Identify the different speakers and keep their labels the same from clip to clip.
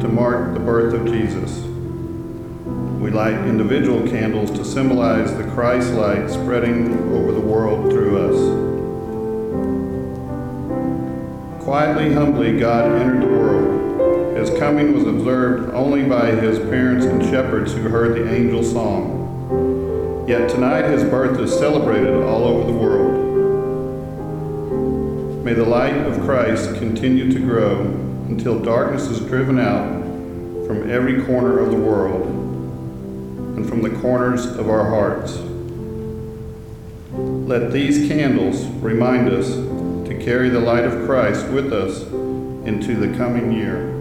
Speaker 1: to mark the birth of Jesus. We light individual candles to symbolize the Christ light spreading over the world through us. Quietly, humbly, God entered the world. His coming was observed only by his parents and shepherds who heard the angel song. Yet tonight his birth is celebrated all over the world. May the light of Christ continue to grow until darkness is driven out from every corner of the world and from the corners of our hearts. Let these candles remind us to carry the light of Christ with us into the coming year.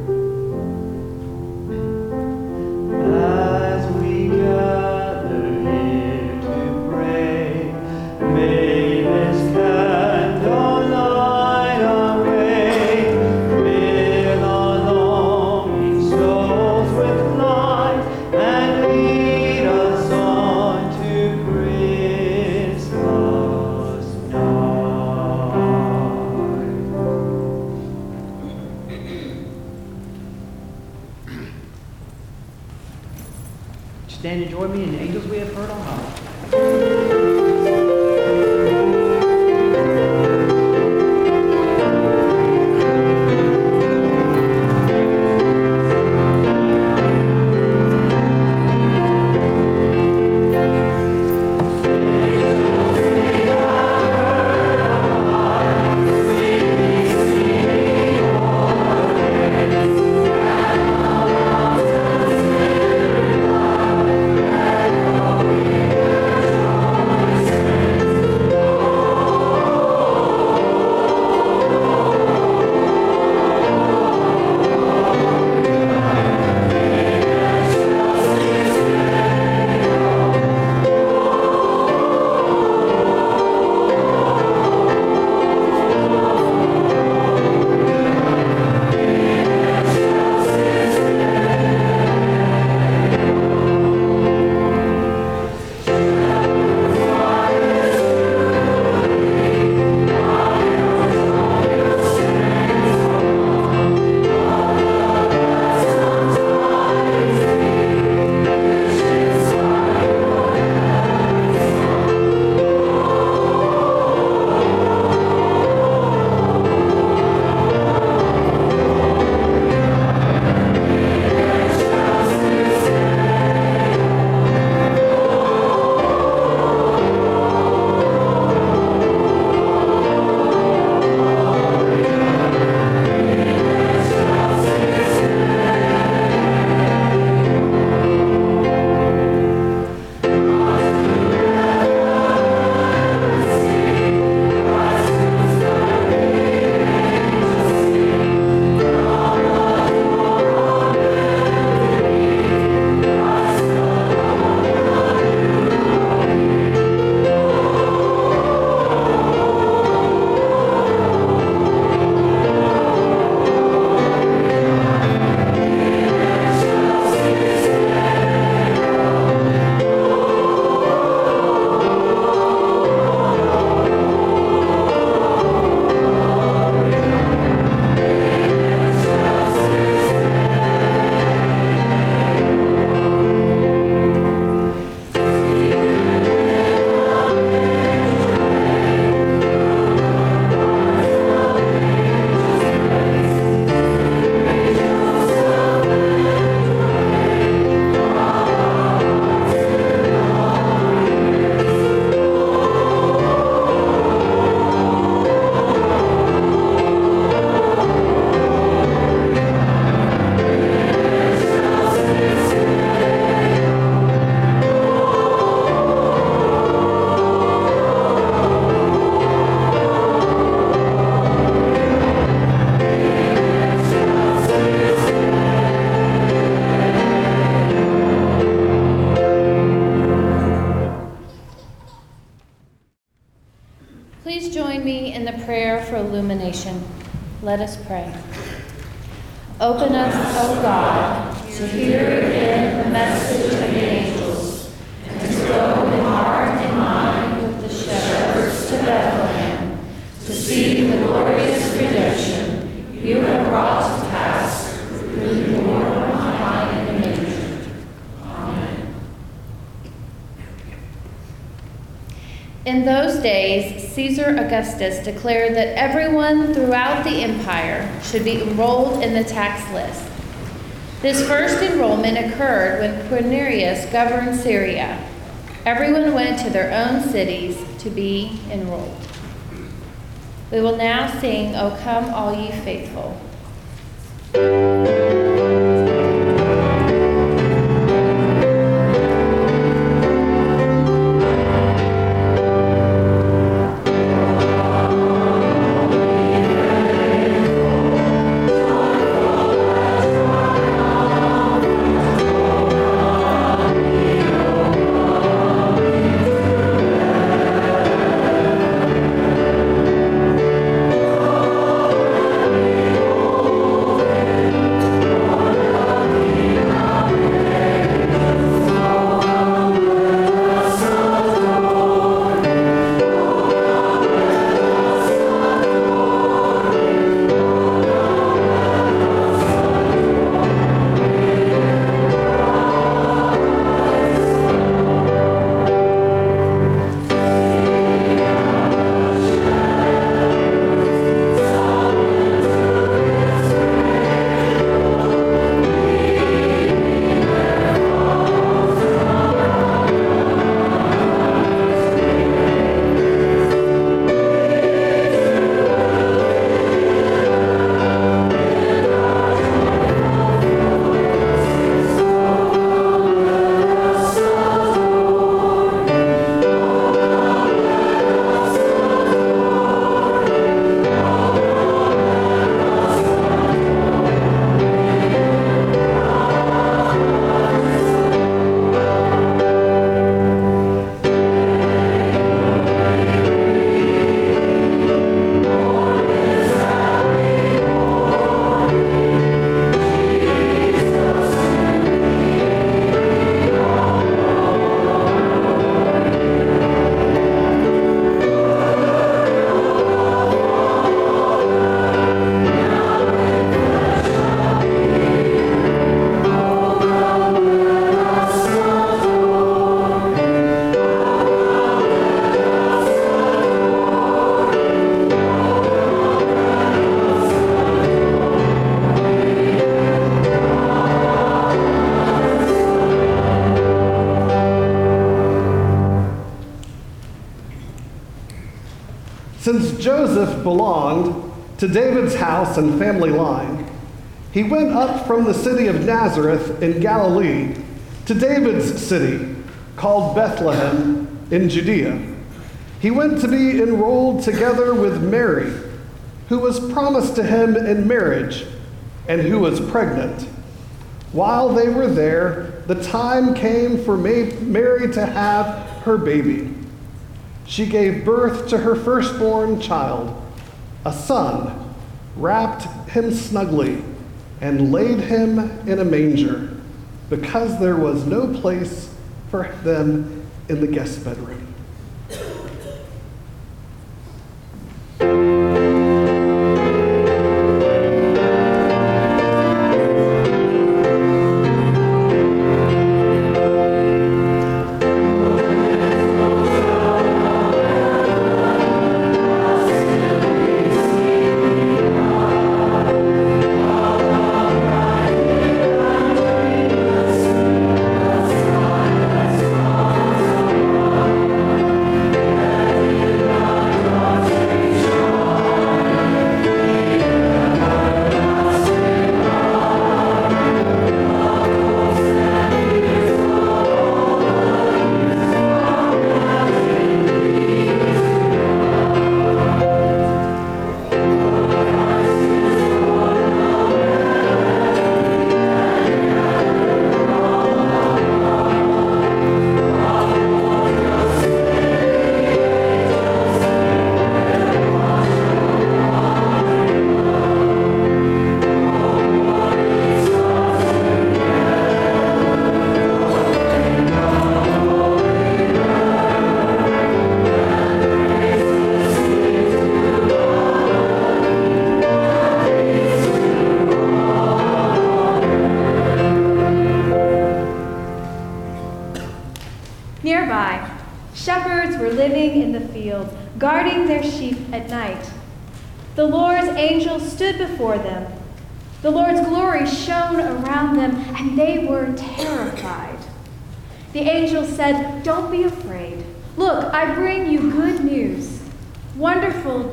Speaker 2: Augustus declared that everyone throughout the empire should be enrolled in the tax list. This first enrollment occurred when Quirinius governed Syria. Everyone went to their own cities to be enrolled. We will now sing, O come, all ye faithful.
Speaker 3: Belonged to David's house and family line, he went up from the city of Nazareth in Galilee to David's city, called Bethlehem in Judea. He went to be enrolled together with Mary, who was promised to him in marriage and who was pregnant. While they were there, the time came for Mary to have her baby. She gave birth to her firstborn child, a son, wrapped him snugly, and laid him in a manger, because there was no place for them in the guest bedroom.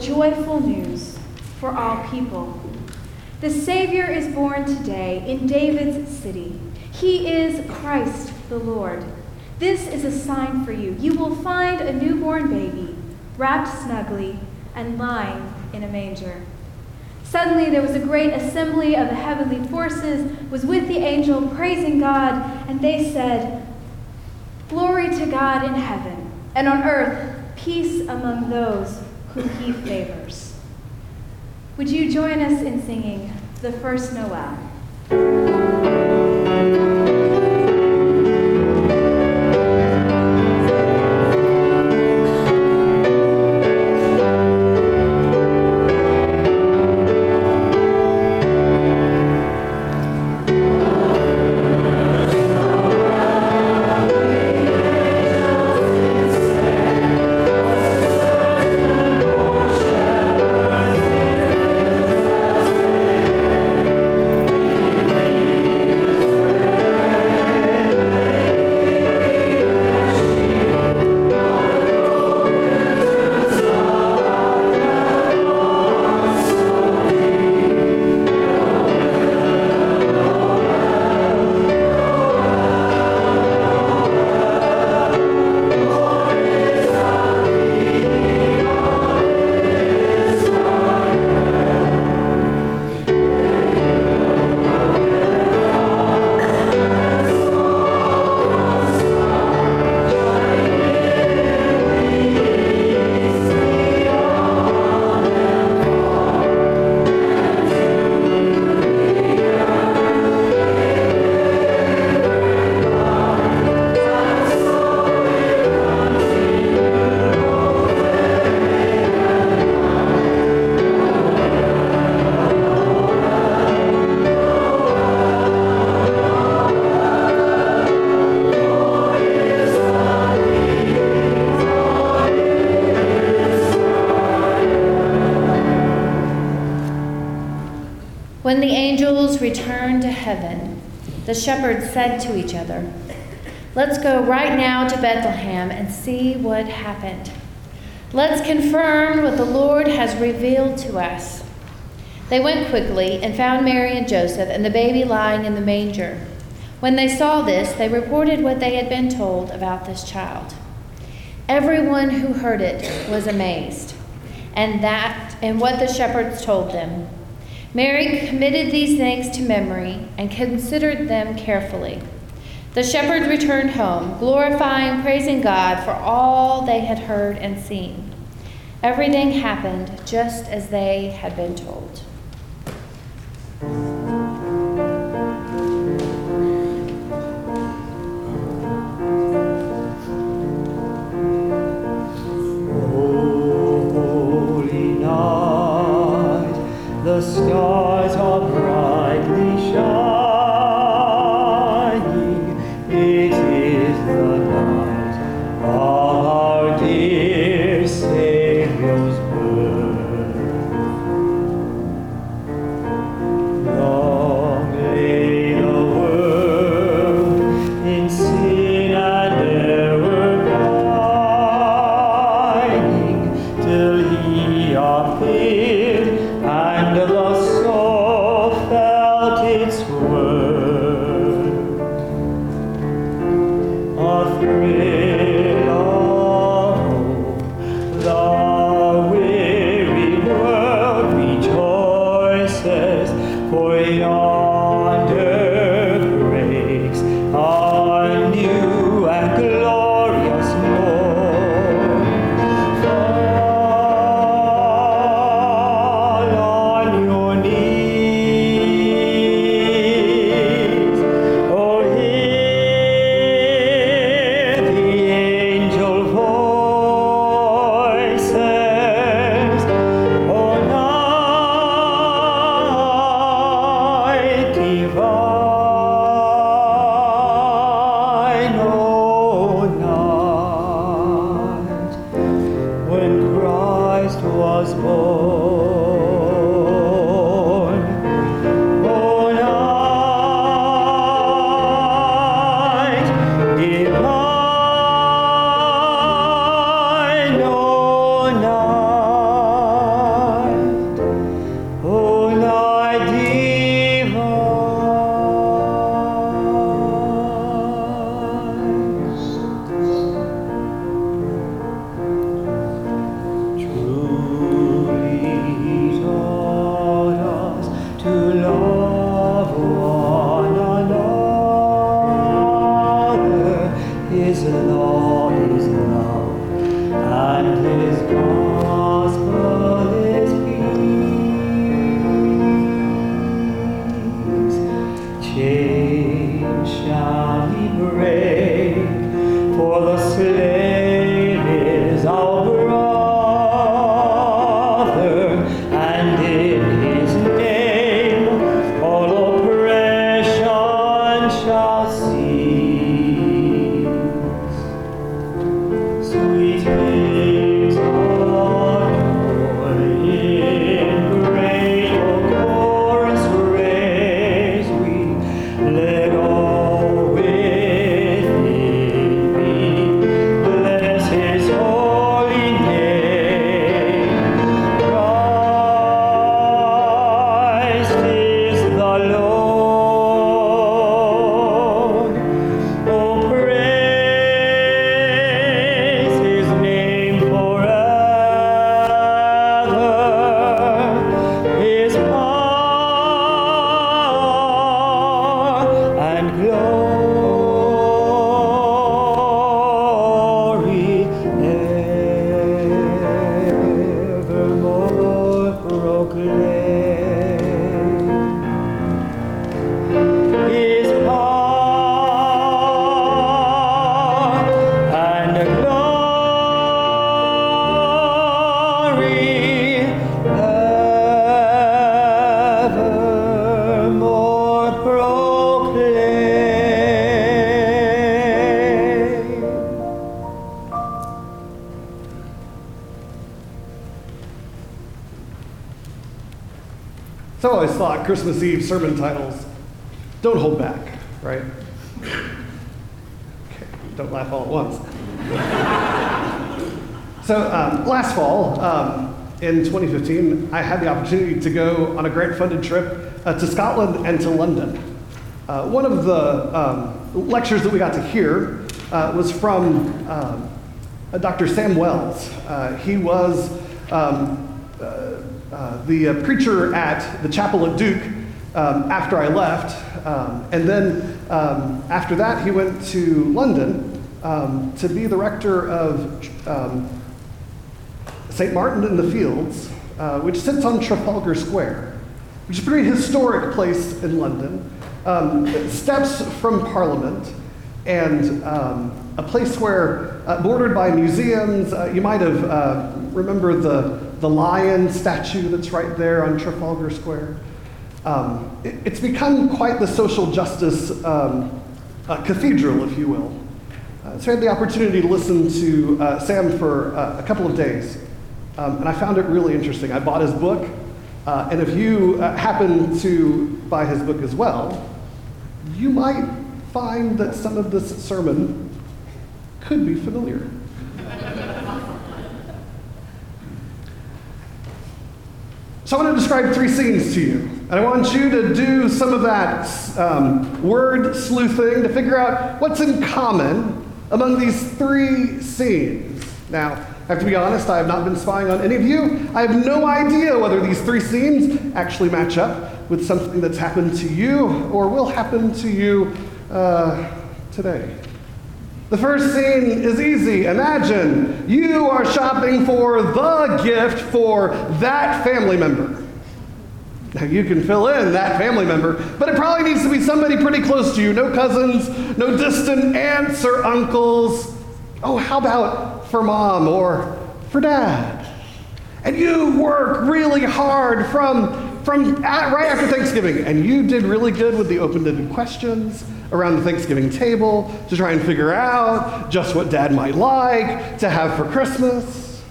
Speaker 4: Joyful news for all people. The Savior is born today in David's city. He is Christ the Lord. This is a sign for you. You will find a newborn baby wrapped snugly and lying in a manger. Suddenly there was a great assembly of the heavenly forces was with the angel praising God, and they said, Glory to God in heaven, and on earth peace among those whom he favors. Would you join us in singing the first Noel?
Speaker 2: The shepherds said to each other, Let's go right now to Bethlehem and see what happened. Let's confirm what the Lord has revealed to us. They went quickly and found Mary and Joseph and the baby lying in the manger. When they saw this, they reported what they had been told about this child. Everyone who heard it was amazed, and that and what the shepherds told them. Mary committed these things to memory and considered them carefully. The shepherds returned home, glorifying, praising God for all they had heard and seen. Everything happened just as they had been told.
Speaker 3: Christmas Eve sermon titles don't hold back, right? Okay, don't laugh all at once. so um, last fall, um, in 2015, I had the opportunity to go on a grant funded trip uh, to Scotland and to London. Uh, one of the um, lectures that we got to hear uh, was from um, uh, Dr. Sam Wells. Uh, he was um, uh, the uh, preacher at the chapel at Duke um, after I left. Um, and then um, after that, he went to London um, to be the rector of um, St. Martin in the Fields, uh, which sits on Trafalgar Square, which is a pretty historic place in London. Steps from Parliament, and um, a place where, uh, bordered by museums, uh, you might have uh, remember the, the lion statue that's right there on Trafalgar Square. Um, it- it's become quite the social justice um, uh, cathedral, if you will. Uh, so I had the opportunity to listen to uh, Sam for uh, a couple of days, um, and I found it really interesting. I bought his book, uh, and if you uh, happen to buy his book as well, you might find that some of this sermon could be familiar. So I want to describe three scenes to you. And I want you to do some of that um, word sleuthing to figure out what's in common among these three scenes. Now, I have to be honest, I have not been spying on any of you. I have no idea whether these three scenes actually match up with something that's happened to you or will happen to you uh, today. The first scene is easy. Imagine you are shopping for the gift for that family member. Now, you can fill in that family member, but it probably needs to be somebody pretty close to you. No cousins, no distant aunts or uncles. Oh, how about for mom or for dad? And you work really hard from, from at, right after Thanksgiving, and you did really good with the open ended questions around the Thanksgiving table to try and figure out just what dad might like to have for Christmas.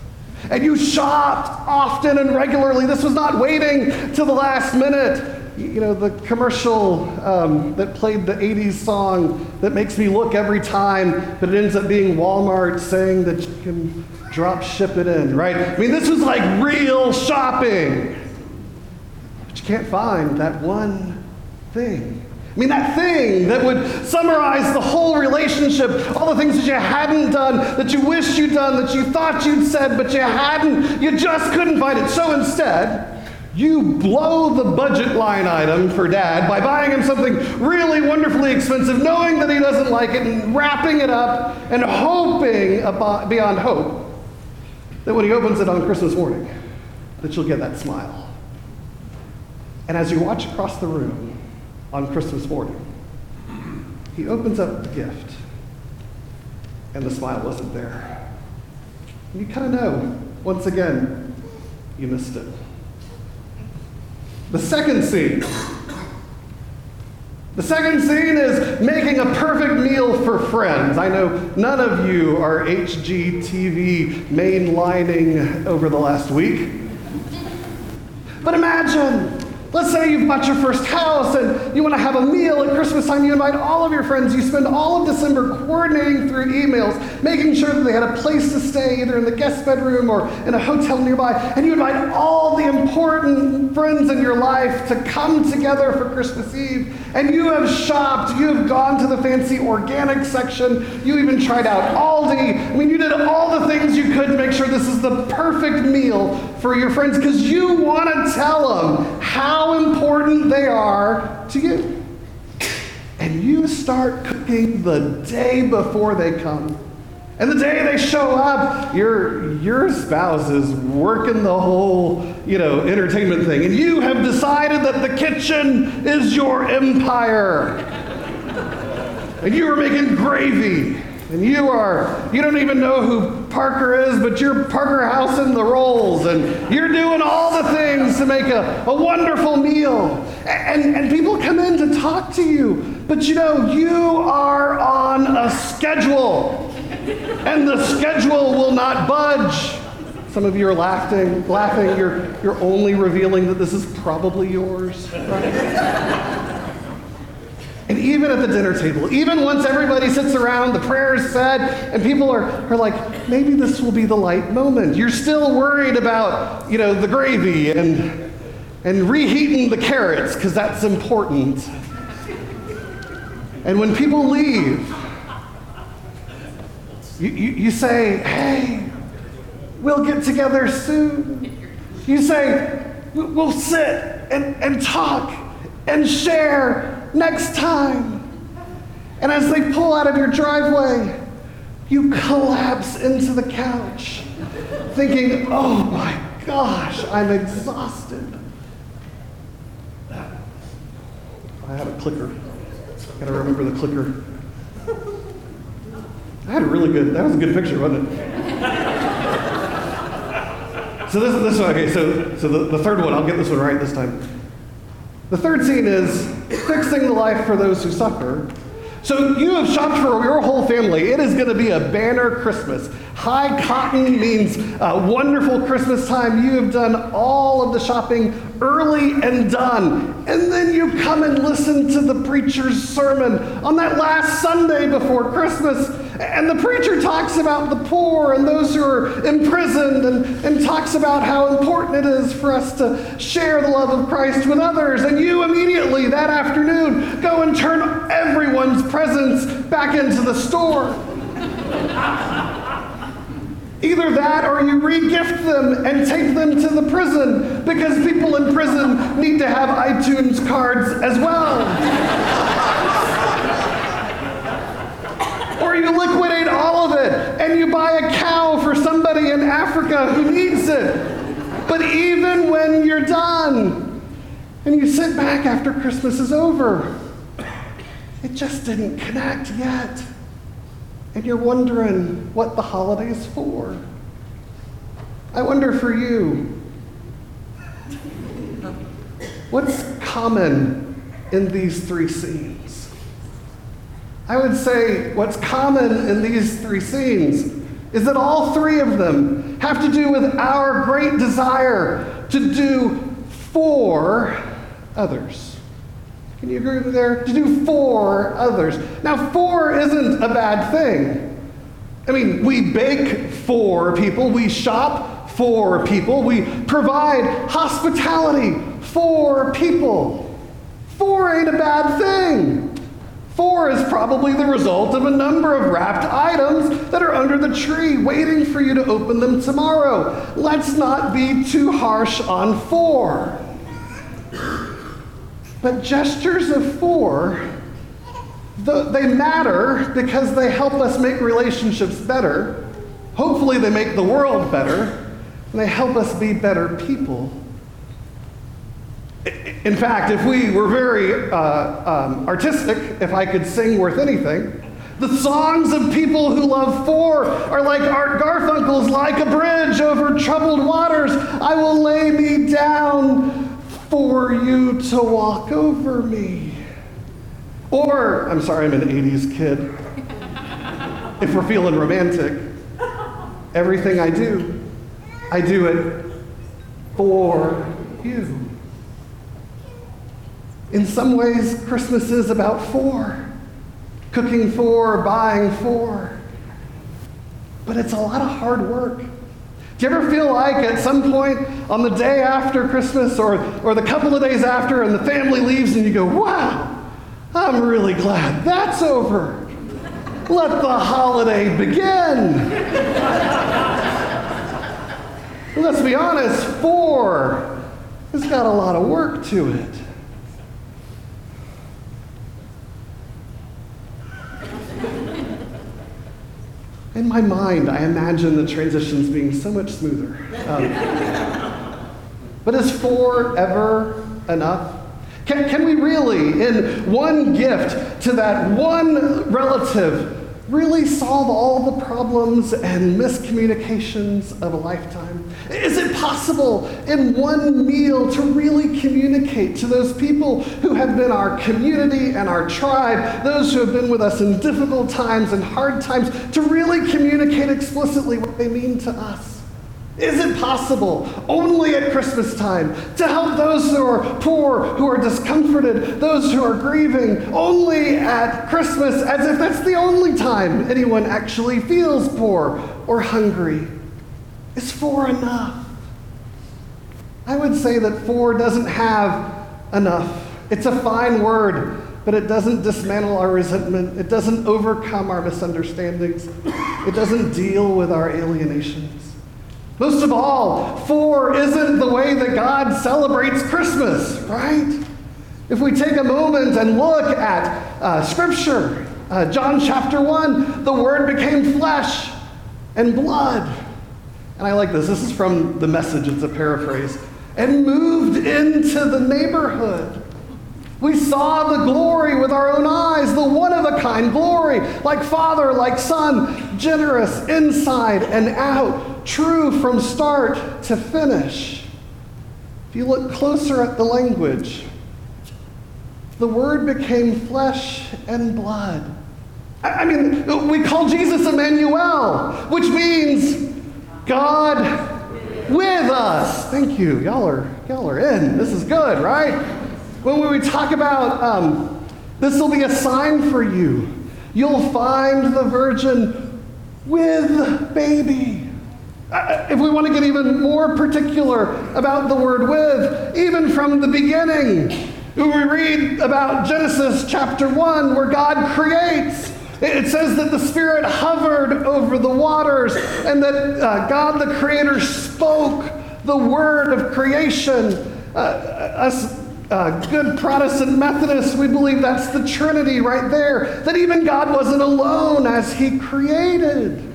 Speaker 3: And you shopped often and regularly. This was not waiting till the last minute. You know, the commercial um, that played the 80s song that makes me look every time, but it ends up being Walmart saying that you can drop ship it in, right? I mean, this was like real shopping. But you can't find that one thing. I mean, that thing that would summarize the whole relationship, all the things that you hadn't done, that you wished you'd done, that you thought you'd said, but you hadn't, you just couldn't find it. So instead, you blow the budget line item for dad by buying him something really wonderfully expensive, knowing that he doesn't like it, and wrapping it up and hoping beyond hope that when he opens it on Christmas morning, that you'll get that smile. And as you watch across the room on Christmas morning, he opens up the gift. and the smile wasn't there. And you kind of know, once again, you missed it. The second scene. The second scene is making a perfect meal for friends. I know none of you are HGTV mainlining over the last week. But imagine, let's say you've bought your first house and you want to have a meal at Christmas time. You invite all of your friends. You spend all of December coordinating through emails, making sure that they had a place to stay, either in the guest bedroom or in a hotel nearby. And you invite all the important friends in your life to come together for Christmas Eve. And you have shopped, you have gone to the fancy organic section, you even tried out Aldi. I mean, you did all the things you could to make sure this is the perfect meal for your friends because you want to tell them how important they are to you. And you start cooking the day before they come. And the day they show up, your, your spouse is working the whole, you know, entertainment thing. And you have decided that the kitchen is your empire. and you are making gravy. And you are, you don't even know who Parker is, but you're Parker House in the rolls. And you're doing all the things to make a, a wonderful meal. And, and people come in to talk to you. But you know, you are on a schedule. And the schedule will not budge. Some of you are laughing, laughing. You're, you're only revealing that this is probably yours. Right? Even at the dinner table, even once everybody sits around, the prayer is said, and people are, are like, maybe this will be the light moment. You're still worried about, you know, the gravy and, and reheating the carrots, because that's important. And when people leave, you, you, you say, hey, we'll get together soon. You say, we'll sit and, and talk and share next time. And as they pull out of your driveway, you collapse into the couch, thinking, oh my gosh, I'm exhausted. I had a clicker. Gotta remember the clicker. I had a really good, that was a good picture, wasn't it? so this, this one, okay, so, so the, the third one, I'll get this one right this time. The third scene is fixing the life for those who suffer. So you have shopped for your whole family. It is going to be a banner Christmas. High cotton means a wonderful Christmas time. You have done all of the shopping early and done. And then you come and listen to the preacher's sermon on that last Sunday before Christmas. And the preacher talks about the poor and those who are imprisoned and, and talks about how important it is for us to share the love of Christ with others. And you immediately that afternoon go and turn everyone's presents back into the store. Either that or you regift them and take them to the prison because people in prison need to have iTunes cards as well. Or you liquidate all of it and you buy a cow for somebody in Africa who needs it. But even when you're done and you sit back after Christmas is over, it just didn't connect yet and you're wondering what the holiday is for. I wonder for you, what's common in these three scenes? I would say what's common in these three scenes is that all three of them have to do with our great desire to do for others. Can you agree with me there? To do for others. Now, for isn't a bad thing. I mean, we bake for people, we shop for people, we provide hospitality for people. For ain't a bad thing. For is probably the result of a number of wrapped items that are under the tree waiting for you to open them tomorrow. Let's not be too harsh on for. But gestures of for, they matter because they help us make relationships better. Hopefully, they make the world better, and they help us be better people. In fact, if we were very uh, um, artistic, if I could sing worth anything, The songs of people who love for are like Art Garfunkel's Like a Bridge Over Troubled Waters. I will lay me down for you to walk over me. Or, I'm sorry, I'm an 80s kid. if we're feeling romantic, everything I do, I do it for you. In some ways, Christmas is about for cooking for, buying for. But it's a lot of hard work. Do you ever feel like at some point on the day after Christmas or, or the couple of days after and the family leaves and you go, wow, I'm really glad that's over. Let the holiday begin. Let's be honest, for has got a lot of work to it. In my mind, I imagine the transitions being so much smoother. Um, but is for ever enough? Can, can we really, in one gift to that one relative, really solve all the problems and miscommunications of a lifetime? Is it possible in one meal to really communicate to those people who have been our community and our tribe, those who have been with us in difficult times and hard times, to really communicate explicitly what they mean to us? Is it possible only at Christmas time to help those who are poor, who are discomforted, those who are grieving, only at Christmas as if that's the only time anyone actually feels poor or hungry? Is for enough? I would say that for doesn't have enough. It's a fine word, but it doesn't dismantle our resentment. It doesn't overcome our misunderstandings. It doesn't deal with our alienations. Most of all, for isn't the way that God celebrates Christmas, right? If we take a moment and look at uh, Scripture, uh, John chapter 1, the Word became flesh and blood. And I like this. This is from the message, it's a paraphrase. And moved into the neighborhood. We saw the glory with our own eyes, the one of a kind glory, like Father, like Son, generous inside and out, true from start to finish. If you look closer at the language, the Word became flesh and blood. I mean, we call Jesus Emmanuel, which means God with us. Thank you. Y'all are, y'all are in. This is good, right? When we talk about um, this will be a sign for you, you'll find the virgin with baby. Uh, if we want to get even more particular about the word with, even from the beginning, we read about Genesis chapter 1 where God creates. It says that the Spirit hovered over the waters and that uh, God the Creator spoke the word of creation. Uh, us uh, good Protestant Methodists, we believe that's the Trinity right there. That even God wasn't alone as He created.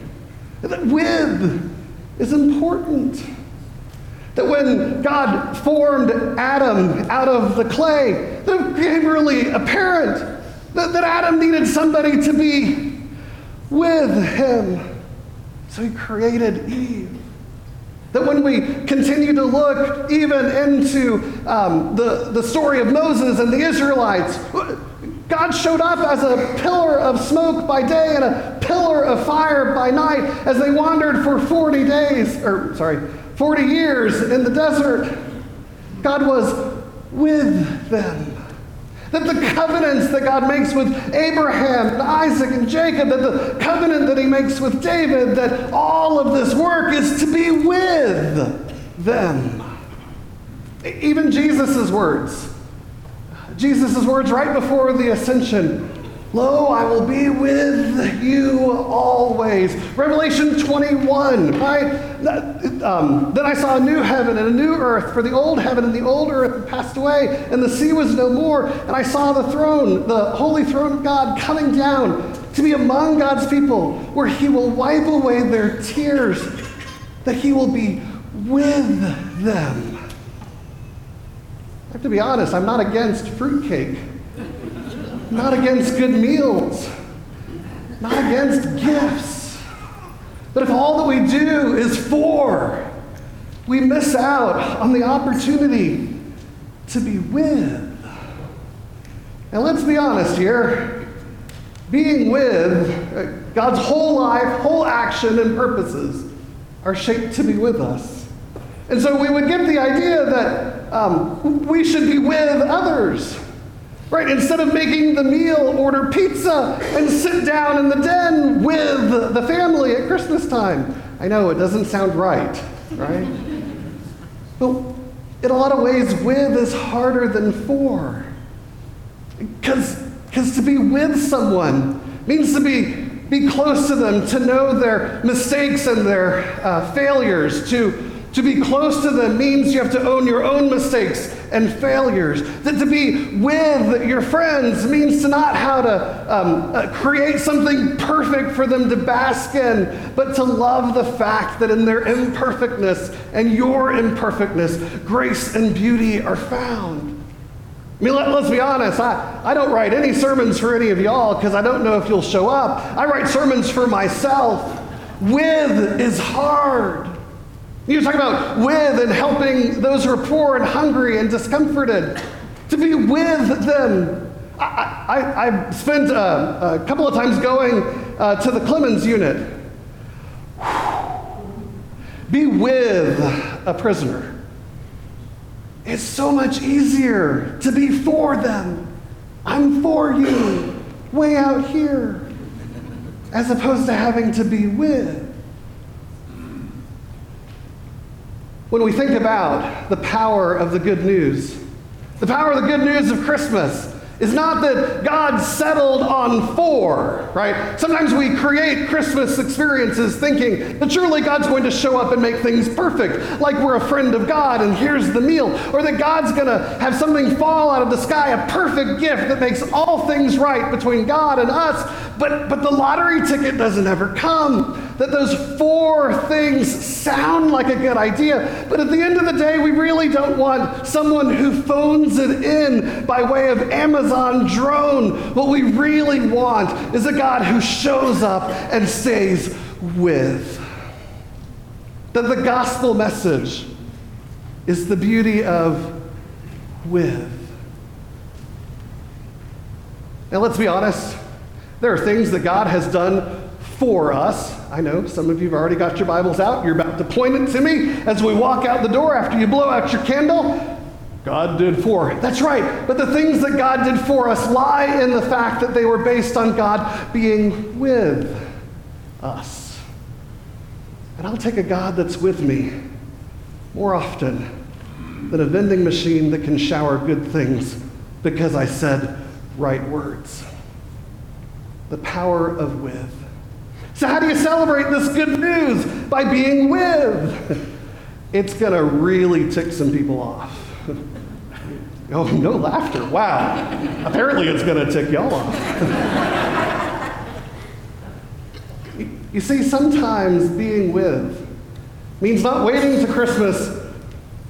Speaker 3: That with is important. That when God formed Adam out of the clay, that it became really apparent that, that Adam needed somebody to be with him. So he created Eve. That when we continue to look even into um, the, the story of Moses and the Israelites, God showed up as a pillar of smoke by day and a pillar of fire by night as they wandered for 40 days, or sorry, 40 years in the desert. God was with them. That the covenants that God makes with Abraham and Isaac and Jacob, that the covenant that he makes with David, that all of this work is to be with them. Even Jesus' words. Jesus' words right before the ascension. Lo, I will be with you always. Revelation 21, right? Um, then I saw a new heaven and a new earth, for the old heaven and the old earth had passed away, and the sea was no more. And I saw the throne, the holy throne of God, coming down to be among God's people, where he will wipe away their tears, that he will be with them. I have to be honest, I'm not against fruitcake not against good meals. not against gifts. But if all that we do is for, we miss out on the opportunity to be with. And let's be honest here. Being with, uh, God's whole life, whole action, and purposes are shaped to be with us. And so we would get the idea that um, we should be with others. Right? Instead of making the meal, order pizza and sit down in the den with the family at Christmas time. I know it doesn't sound right, right? but in a lot of ways, with is harder than for. Because to be with someone means to be, be close to them, to know their mistakes and their uh, failures, to to be close to them means you have to own your own mistakes and failures. That to be with your friends means to not how to um, uh, create something perfect for them to bask in, but to love the fact that in their imperfectness and your imperfectness, grace and beauty are found. I mean, let, us be honest, I, I don't write any sermons for any of y'all because I don't know if you'll show up. I write sermons for myself. With is hard. You talk about with and helping those who are poor and hungry and discomforted. To be with them. I, I, I spent a couple of times going uh, to the Clemens unit. Be with a prisoner. It's so much easier to be for them. I'm for you, way out here, as opposed to having to be with. When we think about the power of the good news, the power of the good news of Christmas is not that God settled on for, right? Sometimes we create Christmas experiences thinking that surely God's going to show up and make things perfect, like we're a friend of God and here's the meal, or that God's going to have something fall out of the sky, a perfect gift that makes all things right between God and us. But, but the lottery ticket doesn't ever come. That those four things sound like a good idea, but at the end of the day, we really don't want someone who phones it in by way of Amazon drone. What we really want is a God who shows up and stays with. That the gospel message is the beauty of with. Now, let's be honest. There are things that God has done for us. I know some of you have already got your Bibles out. You're about to point it to me as we walk out the door after you blow out your candle. God did for. That's right. But the things that God did for us lie in the fact that they were based on God being with us. And I'll take a God that's with me more often than a vending machine that can shower good things because I said right words the power of with. So, how do you celebrate this good news? By being with. It's going to really tick some people off. oh, no laughter. Wow. Apparently, it's going to tick y'all off. you see, sometimes being with means not waiting to Christmas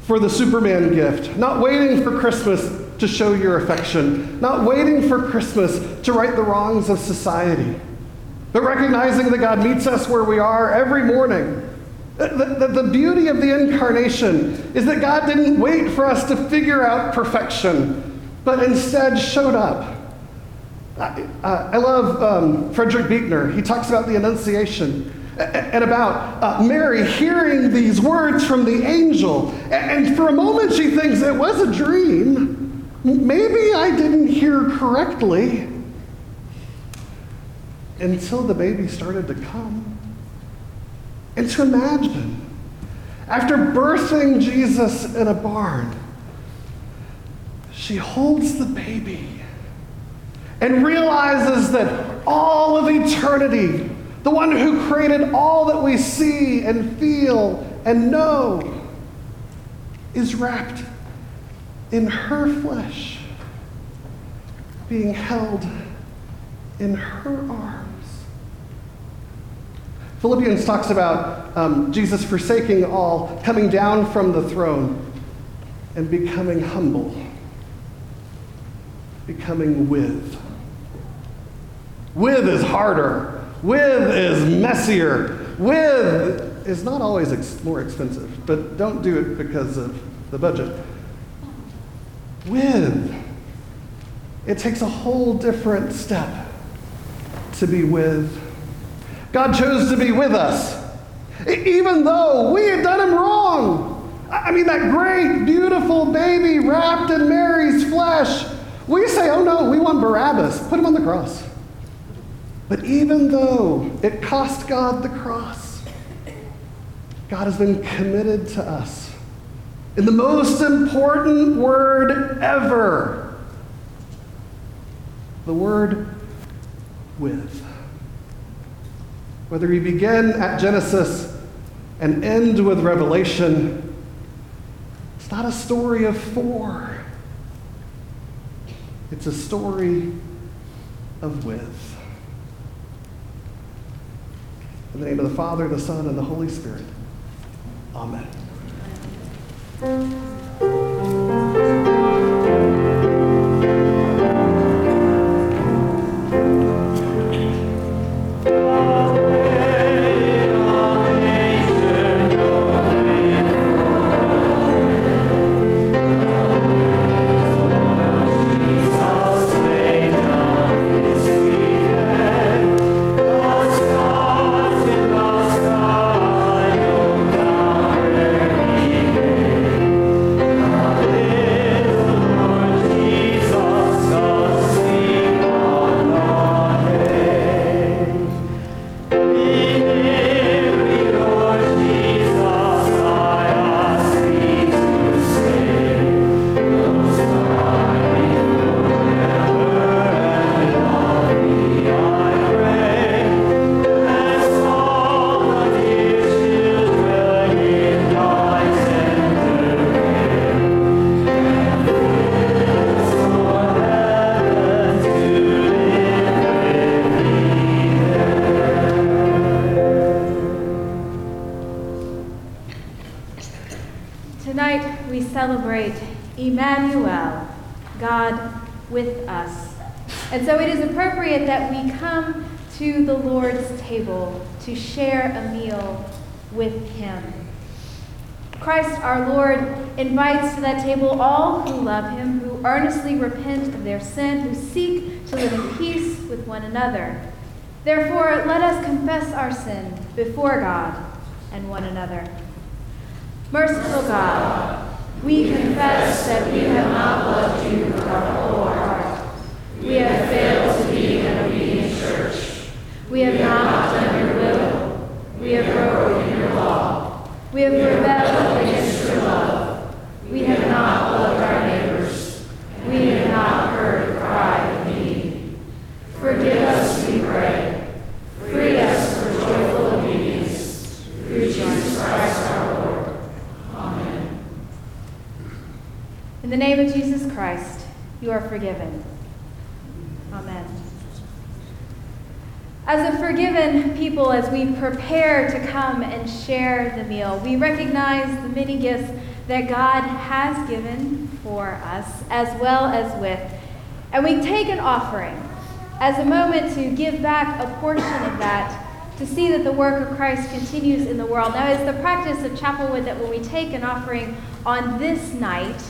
Speaker 3: for the Superman gift, not waiting for Christmas to show your affection, not waiting for Christmas to right the wrongs of society, but recognizing that God meets us where we are every morning. The, the, the, beauty of the incarnation is that God didn't wait for us to figure out perfection, but instead showed up. I, uh, I love um, Frederick Buechner. He talks about the Annunciation and about uh, Mary hearing these words from the angel. And, and for a moment, she thinks it was a dream. Maybe I didn't hear correctly until the baby started to come. And to imagine, after birthing Jesus in a barn, she holds the baby and realizes that all of eternity, the one who created all that we see and feel and know, is wrapped in her flesh, being held in her arms. Philippians talks about um, Jesus forsaking all, coming down from the throne, and becoming humble, becoming with. With is harder With is messier. With is not always ex- more expensive, but don't do it because of the budget. With, it takes a whole different step to be with. God chose to be with us, even though we had done him wrong. I mean, that great, beautiful baby wrapped in Mary's flesh. We say, oh no, we want Barabbas. Put him on the cross. But even though it cost God the cross, God has been committed to us in the most important word ever the word with. Whether you begin at Genesis and end with Revelation, it's not a story of for, it's a story of with. In the name of the Father, the Son, and the Holy Spirit. Amen.
Speaker 4: Earnestly repent of their sin, who seek to live in peace with one another. Therefore, let us confess our sin before God and one another. Merciful God, we confess that we have not loved you with our whole heart. We have failed to be an obedient church. We have not done your will. We have broken your law. We have rebelled against your love. We have not loved our neighbors. We have not heard the cry of need. Forgive us, we pray. Free us for joyful obedience. Through Jesus Christ our Lord. Amen. In the name of Jesus Christ, you are forgiven. Amen. As a forgiven people, as we prepare to come and share the meal, we recognize the many gifts that God has given for us, as well as with. And we take an offering as a moment to give back a portion of that to see that the work of Christ continues in the world. Now, it's the practice of Chapelwood that when we take an offering on this night,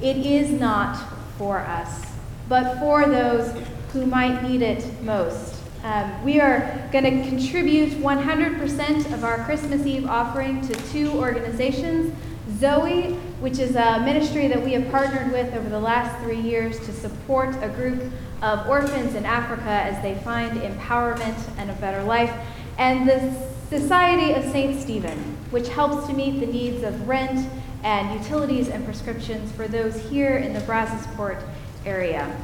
Speaker 4: it is not for us, but for those who might need it most. Um, we are going to contribute 100% of our Christmas Eve offering to two organizations Zoe, which is a ministry that we have partnered with over the last three years to support a group of orphans in Africa as they find empowerment and a better life, and the Society of St. Stephen, which helps to meet the needs of rent and utilities and prescriptions for those here in the Brazosport area.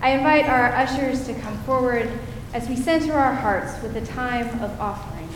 Speaker 4: I invite our ushers to come forward as we center our hearts with a time of offering.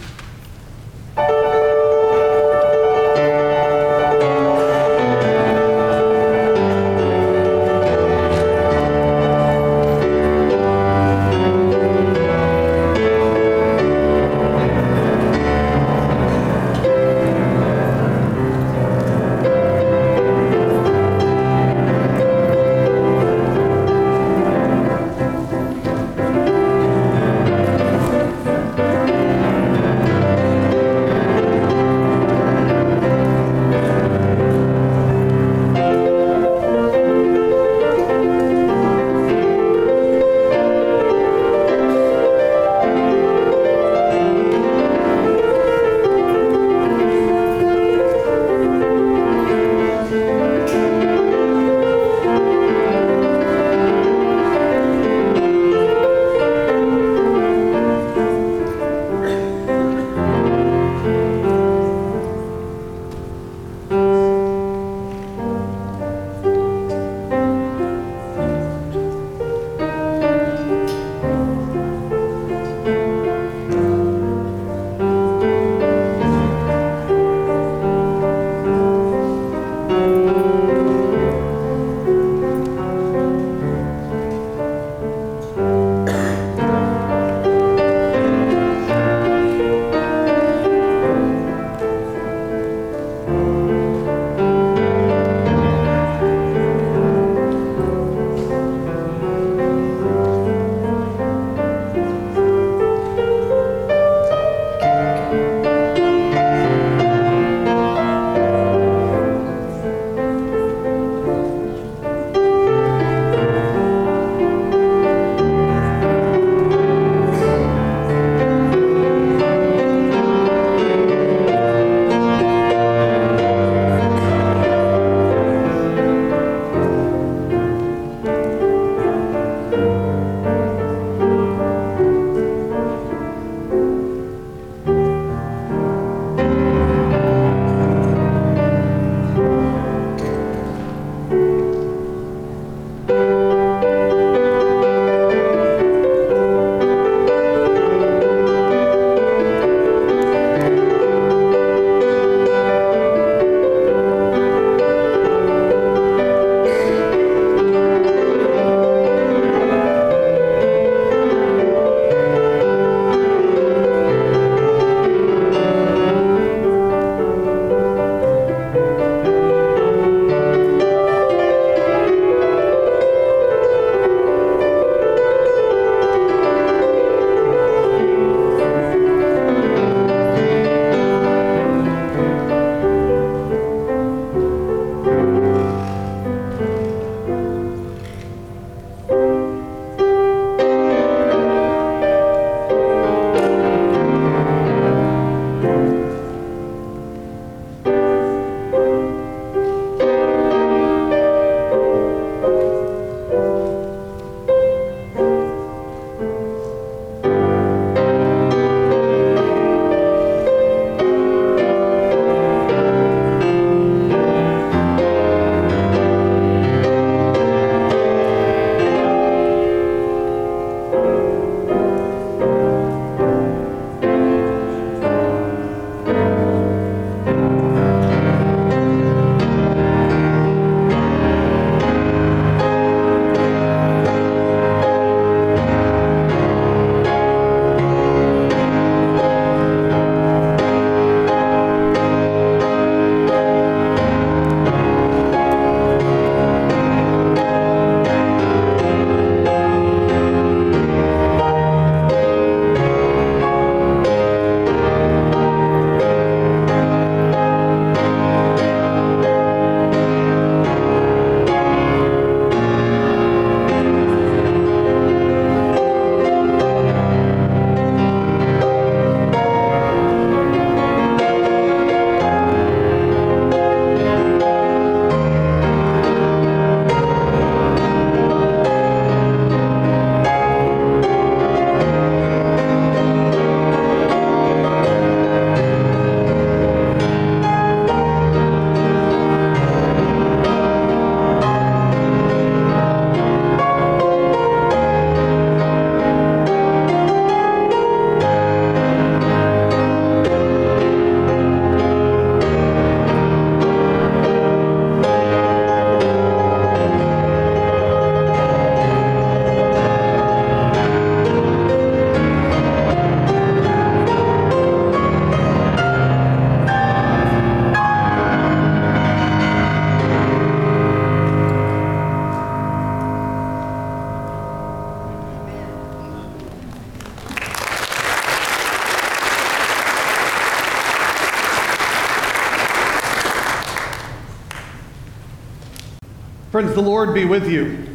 Speaker 3: Friends, the Lord be with you.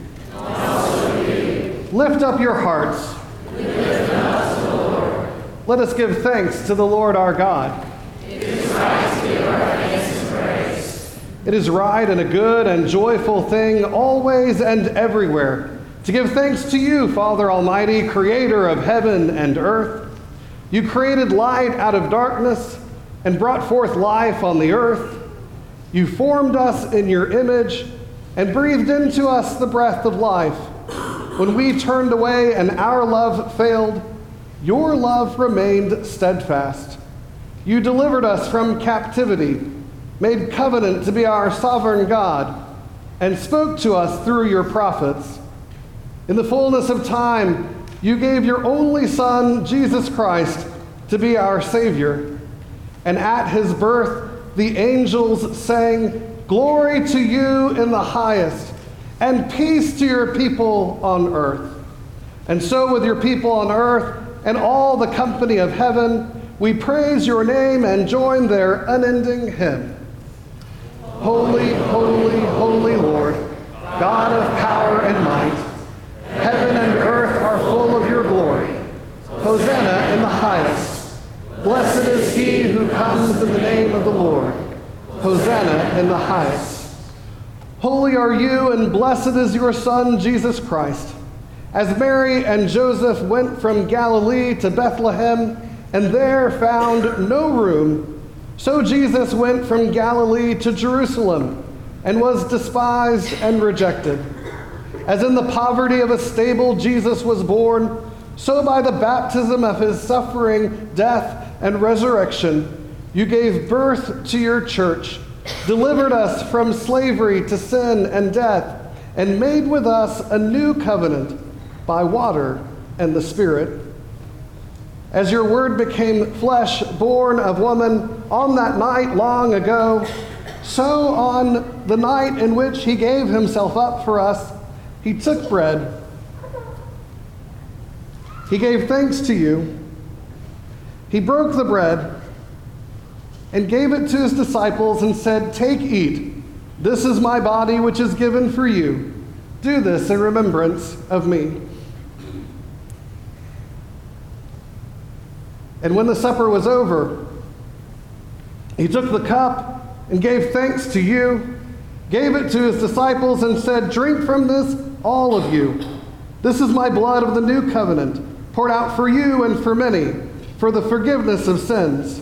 Speaker 3: Lift up your hearts. Let us give thanks to the Lord our God. It is right and a good and joyful thing always and everywhere to give thanks to you, Father Almighty, creator of heaven and earth. You created light out of darkness and brought forth life on the earth. You formed us in your image and breathed into us the breath of life. When we turned away and our love failed, your love remained steadfast. You delivered us from captivity, made covenant to be our sovereign God, and spoke to us through your prophets. In the fullness of time, you gave your only Son, Jesus Christ, to be our Savior. And at his birth, the angels sang, Glory to you in the highest, and peace to your people on earth. And so, with your people on earth and all the company of heaven, we praise your name and join their unending hymn. Holy, holy, holy Lord, God of power and might, heaven and earth are full of your glory. Hosanna in the highest. Blessed is he who comes in the name of the Lord. Hosanna in the highest. Holy are you, and blessed is your Son, Jesus Christ. As Mary and Joseph went from Galilee to Bethlehem and there found no room, so Jesus went from Galilee to Jerusalem and was despised and rejected. As in the poverty of a stable Jesus was born, so by the baptism of his suffering, death, and resurrection, you gave birth to your church, delivered us from slavery to sin and death, and made with us a new covenant by water and the Spirit. As your word became flesh, born of woman, on that night long ago, so on the night in which he gave himself up for us, he took bread. He gave thanks to you. He broke the bread and gave it to his disciples and said, Take, eat. This is my body, which is given for you. Do this in remembrance of me. And when the supper was over, he took the cup and gave thanks to you, gave it to his disciples, and said, Drink from this, all of you. This is my blood of the new covenant, poured out for you and for many, for the forgiveness of sins.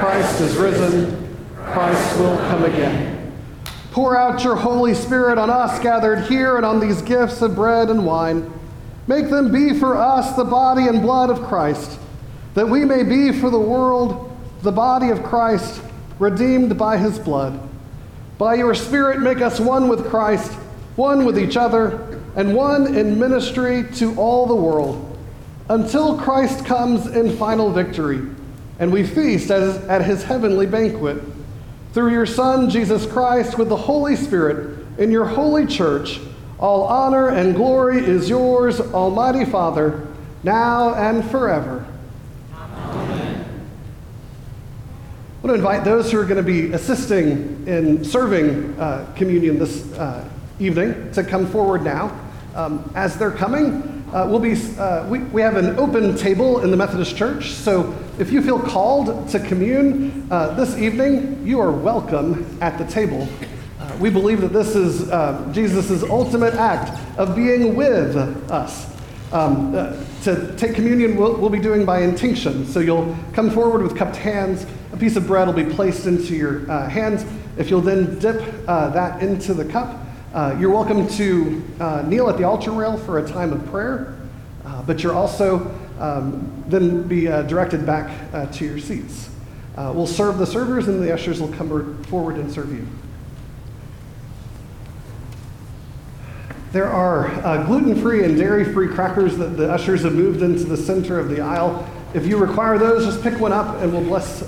Speaker 3: Christ is risen, Christ will come again. Pour out your Holy Spirit on us gathered here and on these gifts of bread and wine. Make them be for us the body and blood of Christ, that we may be for the world the body of Christ, redeemed by his blood. By your Spirit, make us one with Christ, one with each other, and one in ministry to all the world, until Christ comes in final victory, and we feast as, at his heavenly banquet. Through your Son, Jesus Christ, with the Holy Spirit, in your holy church, all honor and glory is yours, Almighty Father, now and forever. Amen. I want to invite those who are going to be assisting in serving uh, communion this uh, evening to come forward now. Um, as they're coming, uh, we'll be, uh, we, we have an open table in the Methodist Church, so if you feel called to commune uh, this evening, you are welcome at the table. Uh, we believe that this is uh, Jesus' ultimate act of being with us. Um, uh, to take communion, we'll, we'll, be doing by intinction. So you'll come forward with cupped hands. A piece of bread will be placed into your hands. If you'll then dip that into the cup, uh, you're welcome to uh, kneel at the altar rail for a time of prayer, uh, but you're also um, then be uh, directed back uh, to your seats. Uh, we'll serve the servers, and the ushers will come forward and serve you. There are uh, gluten-free and dairy-free crackers that the ushers have moved into the center of the aisle. If you require those, just pick one up and we'll bless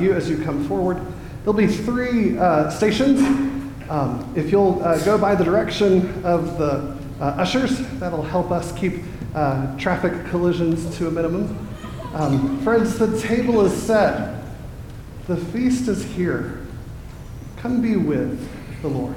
Speaker 3: you as you come forward. There'll be three stations. Um, if you'll uh, go by the direction of the uh, ushers, that'll help us keep uh, traffic collisions to a minimum. Um, friends, the table is set. The feast is here. Come be with the Lord.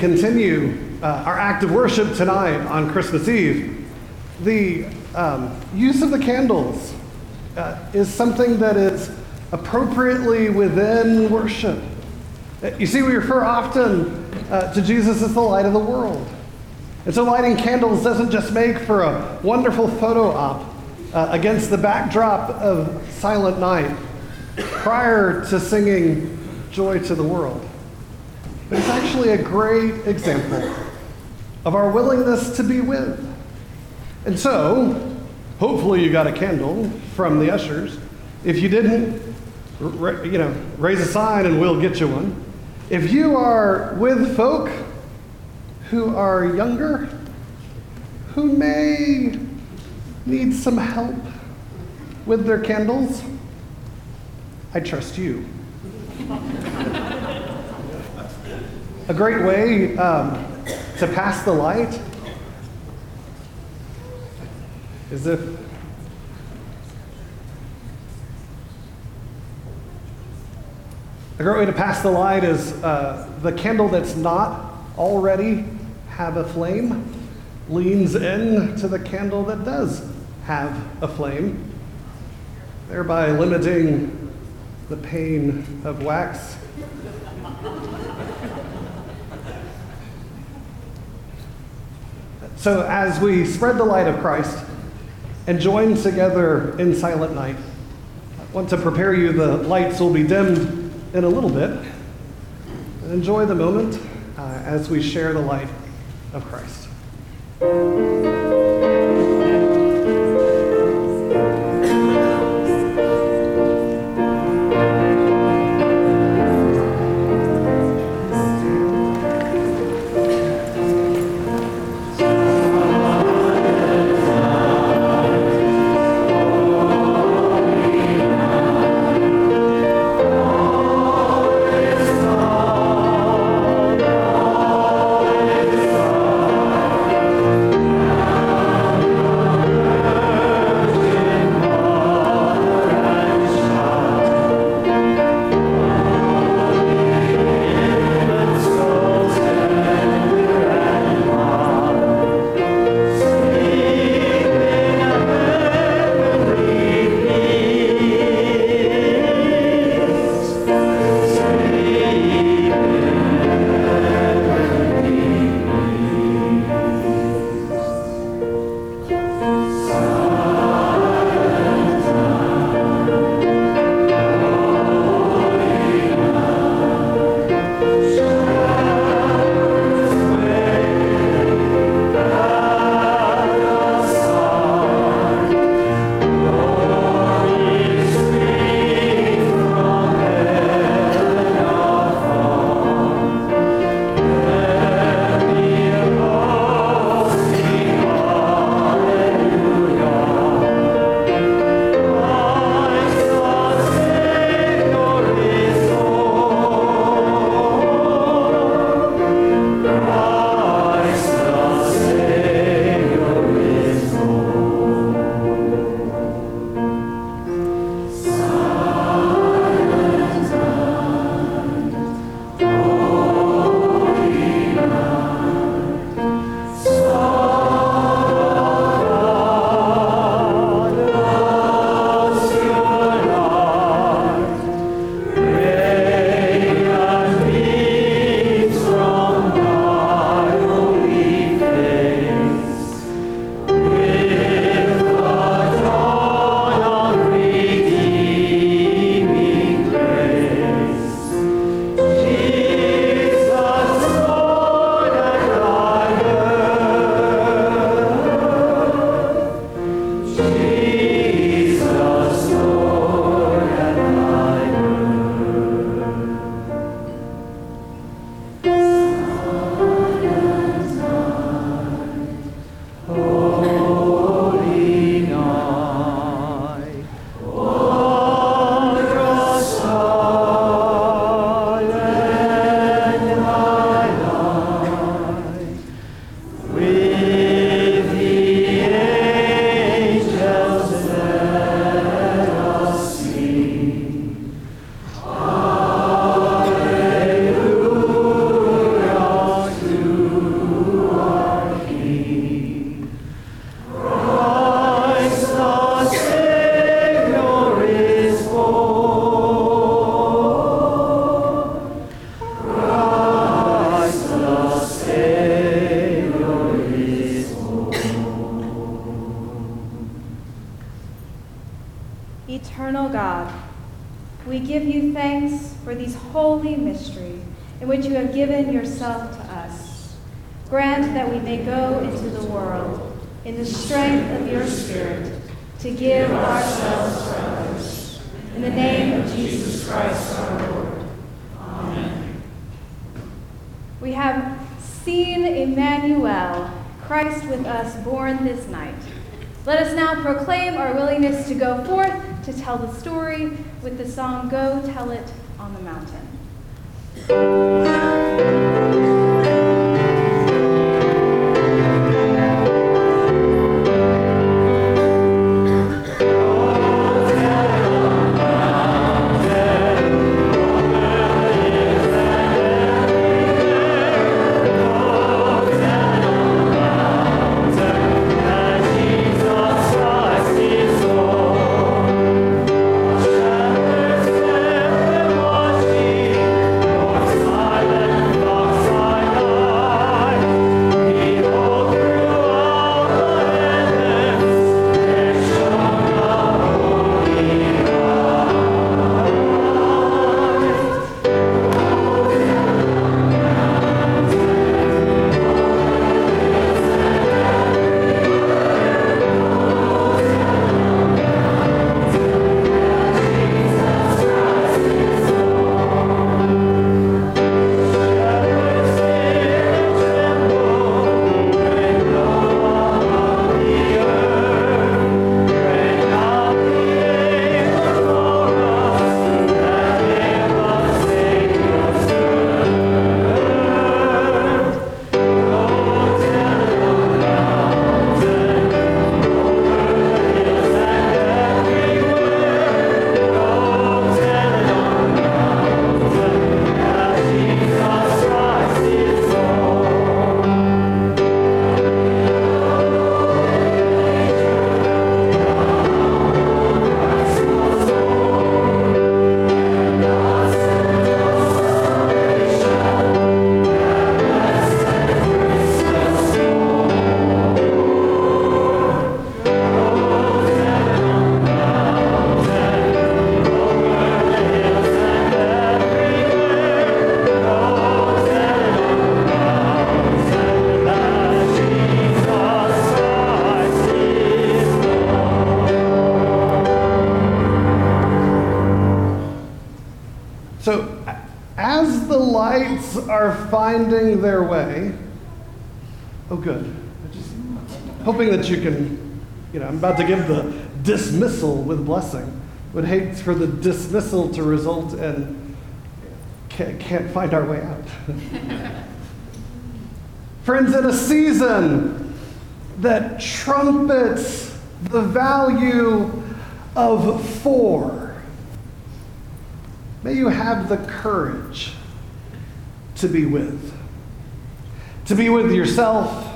Speaker 3: Continue uh, our act of worship tonight on Christmas Eve, the um, use of the candles uh, is something that is appropriately within worship. Uh, You see, we refer often uh, to Jesus as the light of the world. And so lighting candles doesn't just make for a wonderful photo op uh, against the backdrop of Silent Night prior to singing Joy to the World. But it's actually a great example of our willingness to be with. And so, hopefully you got a candle from the ushers. If you didn't, you know, raise a sign and we'll get you one. If you are with folk who are younger, who may need some help with their candles, I trust you. A great way um, to pass the light is if a great way to pass the light is uh, the candle that's not already have a flame leans in to the candle that does have a flame, thereby limiting the pain of wax. So, as we spread the light of Christ and join together in silent night, I want to prepare you. The lights will be dimmed in a little bit. Enjoy the moment uh, as we share the light of Christ. Finding their way, oh, good. Just hoping that you can, you know, I'm about to give the dismissal with blessing. Would hate for the dismissal to result in can't, can't find our way out. Friends, in a season that trumpets the value of for, may you have the courage to be with. To be with yourself,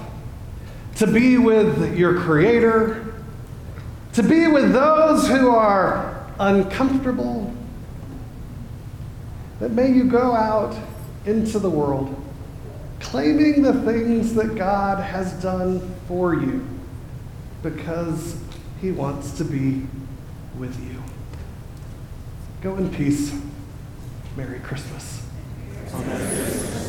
Speaker 3: to be with your Creator, to be with those who are uncomfortable. That may you go out into the world claiming the things that God has done for you because He wants to be with you. Go in peace. Merry Christmas. Amen.